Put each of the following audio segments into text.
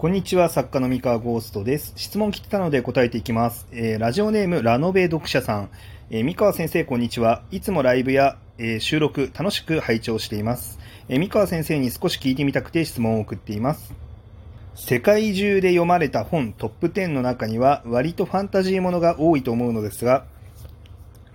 こんにちは、作家の三河ゴーストです。質問来てたので答えていきます。えー、ラジオネーム、ラノベ読者さん。えー、三河先生、こんにちは。いつもライブや、えー、収録、楽しく拝聴しています。え三河先生に少し聞いてみたくて質問を送っています。世界中で読まれた本トップ10の中には、割とファンタジーものが多いと思うのですが、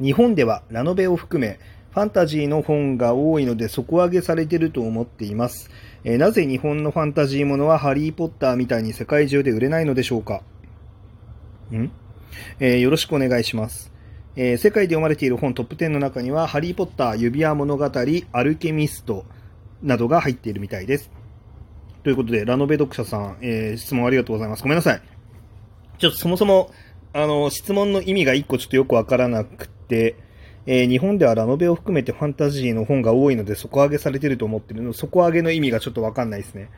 日本ではラノベを含め、ファンタジーの本が多いので底上げされてると思っています。えー、なぜ日本のファンタジーものはハリーポッターみたいに世界中で売れないのでしょうか？ん、えー、よろしくお願いします。えー、世界で読まれている本トップ10の中には、ハリーポッター、指輪物語、アルケミストなどが入っているみたいです。ということで、ラノベ読者さん、えー、質問ありがとうございます。ごめんなさい。ちょっとそもそも、あの、質問の意味が一個ちょっとよくわからなくて、えー、日本ではラノベを含めてファンタジーの本が多いので底上げされてると思ってるの、底上げの意味がちょっとわかんないですね。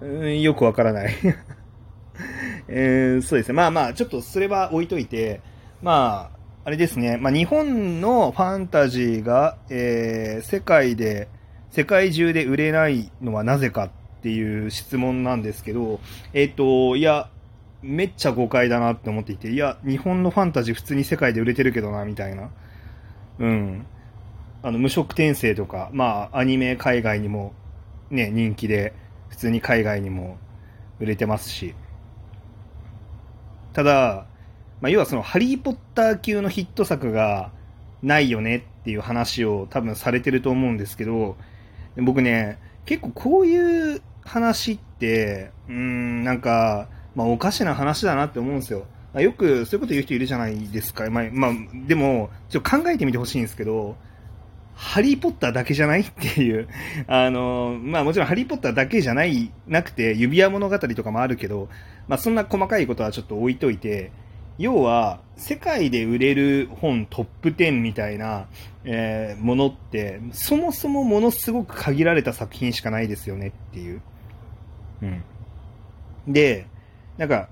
うん、よくわからない えー、そうですね。まあまあ、ちょっとそれは置いといて、まあ、あれですね。まあ日本のファンタジーが、えー、世界で、世界中で売れないのはなぜかっていう質問なんですけど、えっ、ー、と、いや、めっちゃ誤解だなって思っていて、いや、日本のファンタジー普通に世界で売れてるけどな、みたいな。うん。あの、無色転生とか、まあ、アニメ海外にも、ね、人気で、普通に海外にも売れてますし。ただ、まあ、要はその、ハリー・ポッター級のヒット作がないよねっていう話を多分されてると思うんですけど、僕ね、結構こういう話って、うん、なんか、まあ、おかしな話だなって思うんですよ。まよくそういうこと言う人いるじゃないですか。まあ、まあ、でも、ちょっと考えてみてほしいんですけど、ハリーポッターだけじゃないっていう。あの、まあもちろんハリーポッターだけじゃない、なくて、指輪物語とかもあるけど、まあそんな細かいことはちょっと置いといて、要は、世界で売れる本トップ10みたいな、えー、ものって、そもそもものすごく限られた作品しかないですよねっていう。うん。で、なんか、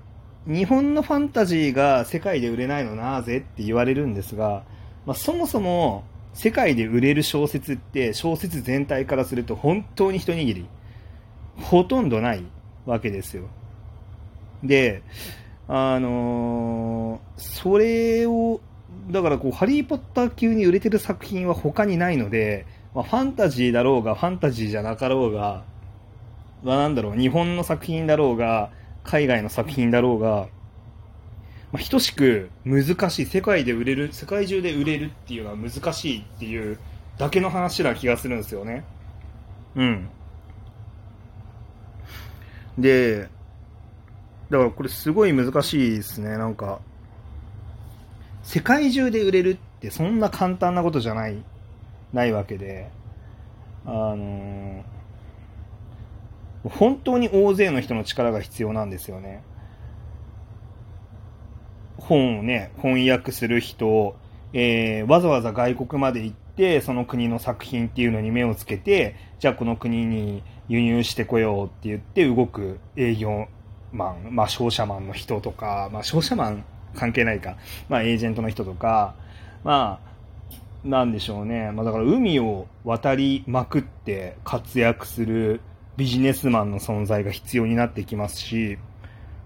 日本のファンタジーが世界で売れないのなぜって言われるんですが、まあ、そもそも世界で売れる小説って小説全体からすると本当に一握り。ほとんどないわけですよ。で、あのー、それを、だからこう、ハリーポッター級に売れてる作品は他にないので、まあ、ファンタジーだろうが、ファンタジーじゃなかろうが、まあ、なんだろう、日本の作品だろうが、海外の作品だろうが、まあ、等しく難しい、世界で売れる、世界中で売れるっていうのは難しいっていうだけの話な気がするんですよね。うん。で、だからこれすごい難しいですね、なんか。世界中で売れるってそんな簡単なことじゃない、ないわけで、あの本当に大勢の人の力が必要なんですよね。本をね、翻訳する人、えー、わざわざ外国まで行って、その国の作品っていうのに目をつけて、じゃあこの国に輸入してこようって言って動く営業マン、まあ商社マンの人とか、まあ商社マン関係ないか、まあエージェントの人とか、まあ、なんでしょうね。まあだから海を渡りまくって活躍するビジネスマンの存在が必要になってきますし、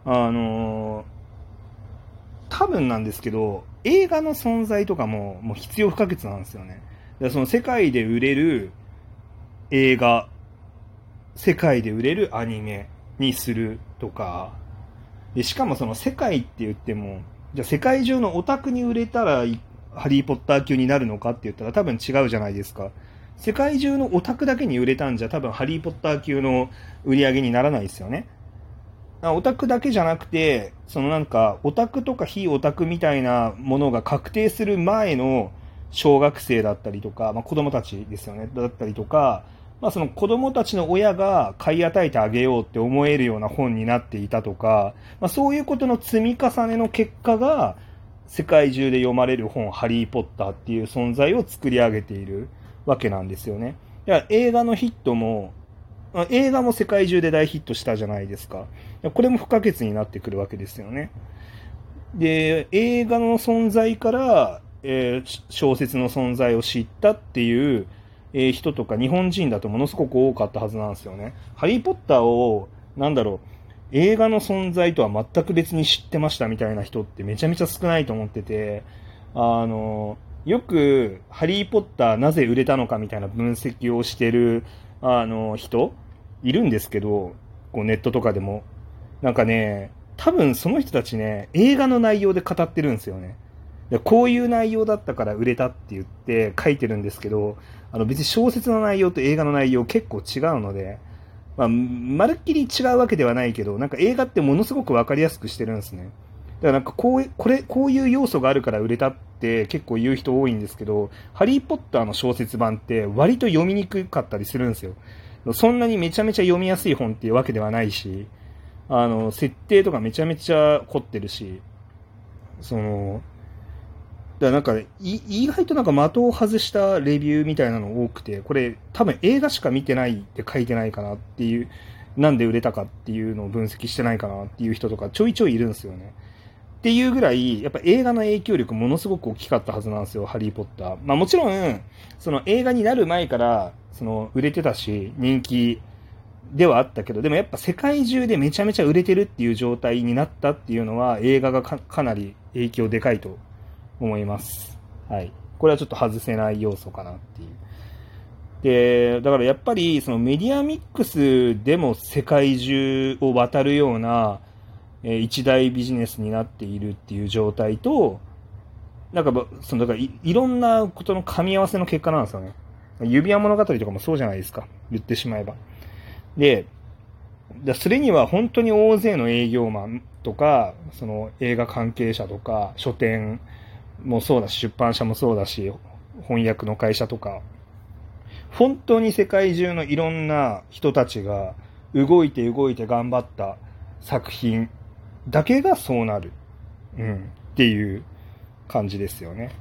あのー、多分なんですけど、映画の存在とかももう必要不可欠なんですよね。でその世界で売れる映画、世界で売れるアニメにするとか、でしかもその世界って言っても、じゃあ世界中のオタクに売れたらハリー・ポッター級になるのかって言ったら多分違うじゃないですか。世界中のオタクだけに売れたんじゃ多分ハリー・ポッター級の売り上げにならないですよね。オタクだけじゃなくて、そのなんか、オタクとか非オタクみたいなものが確定する前の小学生だったりとか、まあ、子供たちですよね、だったりとか、まあ、その子供たちの親が買い与えてあげようって思えるような本になっていたとか、まあ、そういうことの積み重ねの結果が、世界中で読まれる本、ハリー・ポッターっていう存在を作り上げている。わけなんですよね。いや映画のヒットも、映画も世界中で大ヒットしたじゃないですか。これも不可欠になってくるわけですよね。で、映画の存在から、えー、小説の存在を知ったっていう、えー、人とか日本人だとものすごく多かったはずなんですよね。ハリー・ポッターを、なんだろう、映画の存在とは全く別に知ってましたみたいな人ってめちゃめちゃ少ないと思ってて、あの、よく、ハリー・ポッターなぜ売れたのかみたいな分析をしてる、あの、人、いるんですけど、こうネットとかでも。なんかね、多分その人たちね、映画の内容で語ってるんですよね。でこういう内容だったから売れたって言って書いてるんですけど、あの別に小説の内容と映画の内容結構違うので、まあ、まるっきり違うわけではないけど、なんか映画ってものすごくわかりやすくしてるんですね。だからなんかこう、これ、こういう要素があるから売れたって結構言う人多いんですけど、ハリーポッターの小説版って割と読みにくかったりするんですよ。そんなにめちゃめちゃ読みやすい本っていうわけではないし、あの、設定とかめちゃめちゃ凝ってるし、その、だからなんか、意外となんか的を外したレビューみたいなの多くて、これ多分映画しか見てないって書いてないかなっていう、なんで売れたかっていうのを分析してないかなっていう人とかちょいちょいいるんですよね。っていうぐらい、やっぱ映画の影響力ものすごく大きかったはずなんですよ、ハリー・ポッター。まあもちろん、その映画になる前から、その売れてたし、人気ではあったけど、でもやっぱ世界中でめちゃめちゃ売れてるっていう状態になったっていうのは映画がかなり影響でかいと思います。はい。これはちょっと外せない要素かなっていう。で、だからやっぱりそのメディアミックスでも世界中を渡るような、え一大ビジネスになっているっていう状態と、なんか、その、だからいろんなことの噛み合わせの結果なんですよね。指輪物語とかもそうじゃないですか。言ってしまえば。で、それには本当に大勢の営業マンとか、その映画関係者とか、書店もそうだし、出版社もそうだし、翻訳の会社とか、本当に世界中のいろんな人たちが動いて動いて頑張った作品だけがそうなる。うん。っていう感じですよね。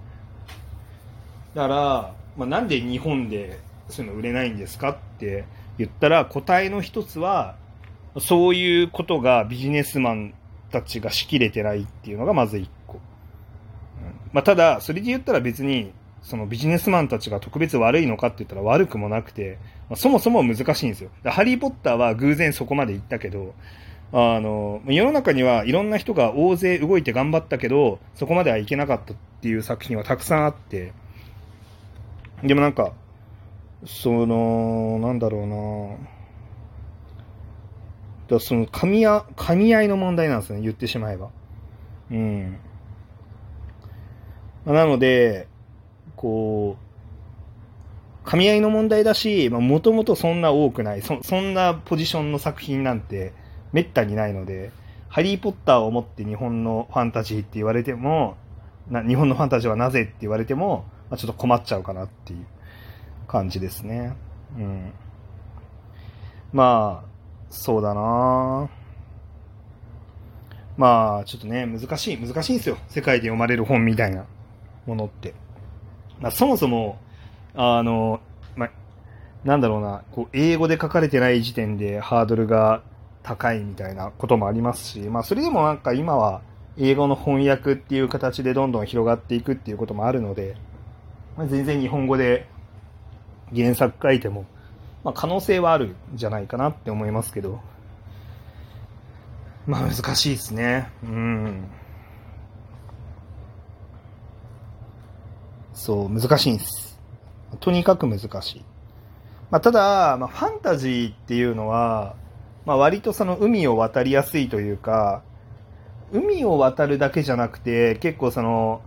だから、まあ、なんで日本でそういうの売れないんですかって言ったら答えの一つはそういうことがビジネスマンたちがしきれてないっていうのがまず一個。うんまあ、ただ、それで言ったら別にそのビジネスマンたちが特別悪いのかって言ったら悪くもなくて、まあ、そもそも難しいんですよ。ハリー・ポッターは偶然そこまで行ったけど、あの、世の中にはいろんな人が大勢動いて頑張ったけど、そこまではいけなかったっていう作品はたくさんあって、でもなんか、その、なんだろうなだその噛み合、噛み合いの問題なんですね、言ってしまえば。うん。なので、こう、噛み合いの問題だし、もともとそんな多くないそ、そんなポジションの作品なんてめったにないので、ハリー・ポッターをもって日本のファンタジーって言われても、な日本のファンタジーはなぜって言われても、まあ、ちょっと困っちゃうかなっていう感じですね。うん。まあ、そうだなまあ、ちょっとね、難しい、難しいんですよ。世界で読まれる本みたいなものって。まあ、そもそも、あの、まあ、なんだろうな、こう、英語で書かれてない時点でハードルが高いみたいなこともありますし、まあ、それでもなんか今は、英語の翻訳っていう形でどんどん広がっていくっていうこともあるので、まあ、全然日本語で原作書いても、まあ、可能性はあるんじゃないかなって思いますけど、まあ難しいですね。うん。そう、難しいんです。とにかく難しい。まあ、ただ、まあ、ファンタジーっていうのは、まあ、割とその海を渡りやすいというか、海を渡るだけじゃなくて、結構その、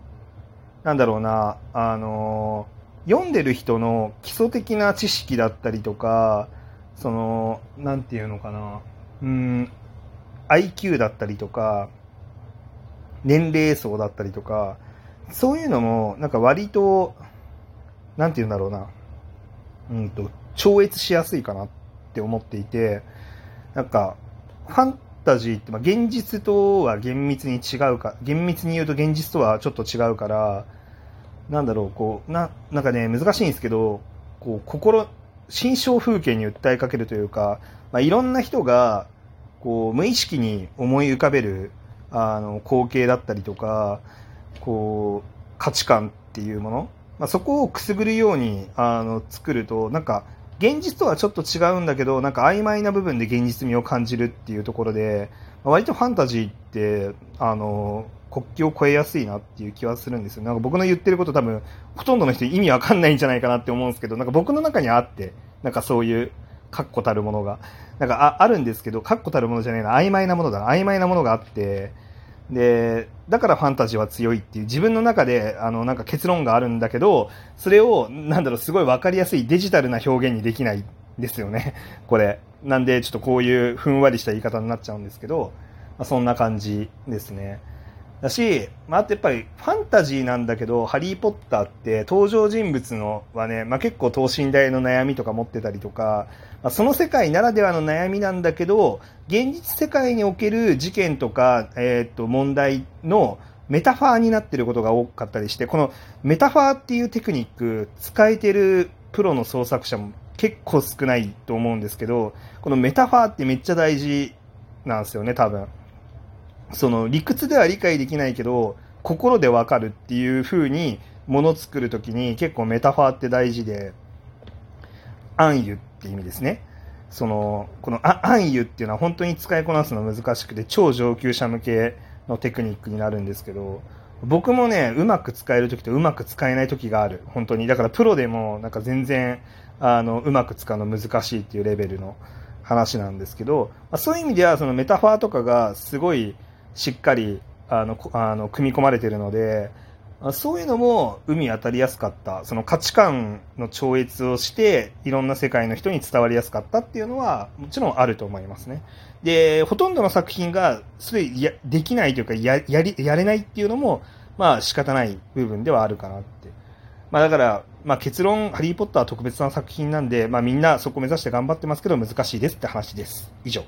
なんだろうな、あの、読んでる人の基礎的な知識だったりとか、その、なんていうのかな、うん、IQ だったりとか、年齢層だったりとか、そういうのも、なんか割と、なんていうんだろうな、うんと、超越しやすいかなって思っていて、なんか、ファンタジーって、まあ、現実とは厳密に違うか、厳密に言うと現実とはちょっと違うから、なんだろう、こう、な、なんかね、難しいんですけど、こう、心、心象風景に訴えかけるというか、まあ、いろんな人が、こう、無意識に思い浮かべる、あの、光景だったりとか、こう、価値観っていうもの、まあ、そこをくすぐるように、あの、作ると、なんか、現実とはちょっと違うんだけど、なんか曖昧な部分で現実味を感じるっていうところで、割とファンタジーって、あの、国境を越えやすいなっていう気はするんですよ。なんか僕の言ってること多分、ほとんどの人意味わかんないんじゃないかなって思うんですけど、なんか僕の中にあって、なんかそういう確固たるものが。なんかああるんですけど、確固たるものじゃないな、曖昧なものだな、曖昧なものがあって、で、だからファンタジーは強いっていう自分の中であのなんか結論があるんだけど、それをなんだろう、すごい分かりやすいデジタルな表現にできないですよね、これ。なんでちょっとこういうふんわりした言い方になっちゃうんですけど、まあ、そんな感じですね。だし、まあ、あとやっぱりファンタジーなんだけど、ハリー・ポッターって登場人物のはね、まあ、結構等身大の悩みとか持ってたりとか、まあ、その世界ならではの悩みなんだけど、現実世界における事件とか、えっ、と、問題のメタファーになってることが多かったりして、このメタファーっていうテクニック、使えてるプロの創作者も結構少ないと思うんですけど、このメタファーってめっちゃ大事なんですよね、多分。その理屈では理解できないけど、心でわかるっていう風にもの作るときに結構メタファーって大事で、暗喩って意味ですね。その、この暗喩っていうのは本当に使いこなすの難しくて超上級者向けのテクニックになるんですけど、僕もね、うまく使えるときとうまく使えないときがある。本当に。だからプロでもなんか全然、あの、うまく使うの難しいっていうレベルの話なんですけど、まあ、そういう意味ではそのメタファーとかがすごいしっかりあのあの組み込まれてるので、そういうのも海当たりやすかった、その価値観の超越をして、いろんな世界の人に伝わりやすかったっていうのは、もちろんあると思いますね。で、ほとんどの作品が、それやできないというかや、やり、やれないっていうのも、まあ仕方ない部分ではあるかなって。まあだから、まあ結論、ハリーポッターは特別な作品なんで、まあみんなそこ目指して頑張ってますけど難しいですって話です。以上。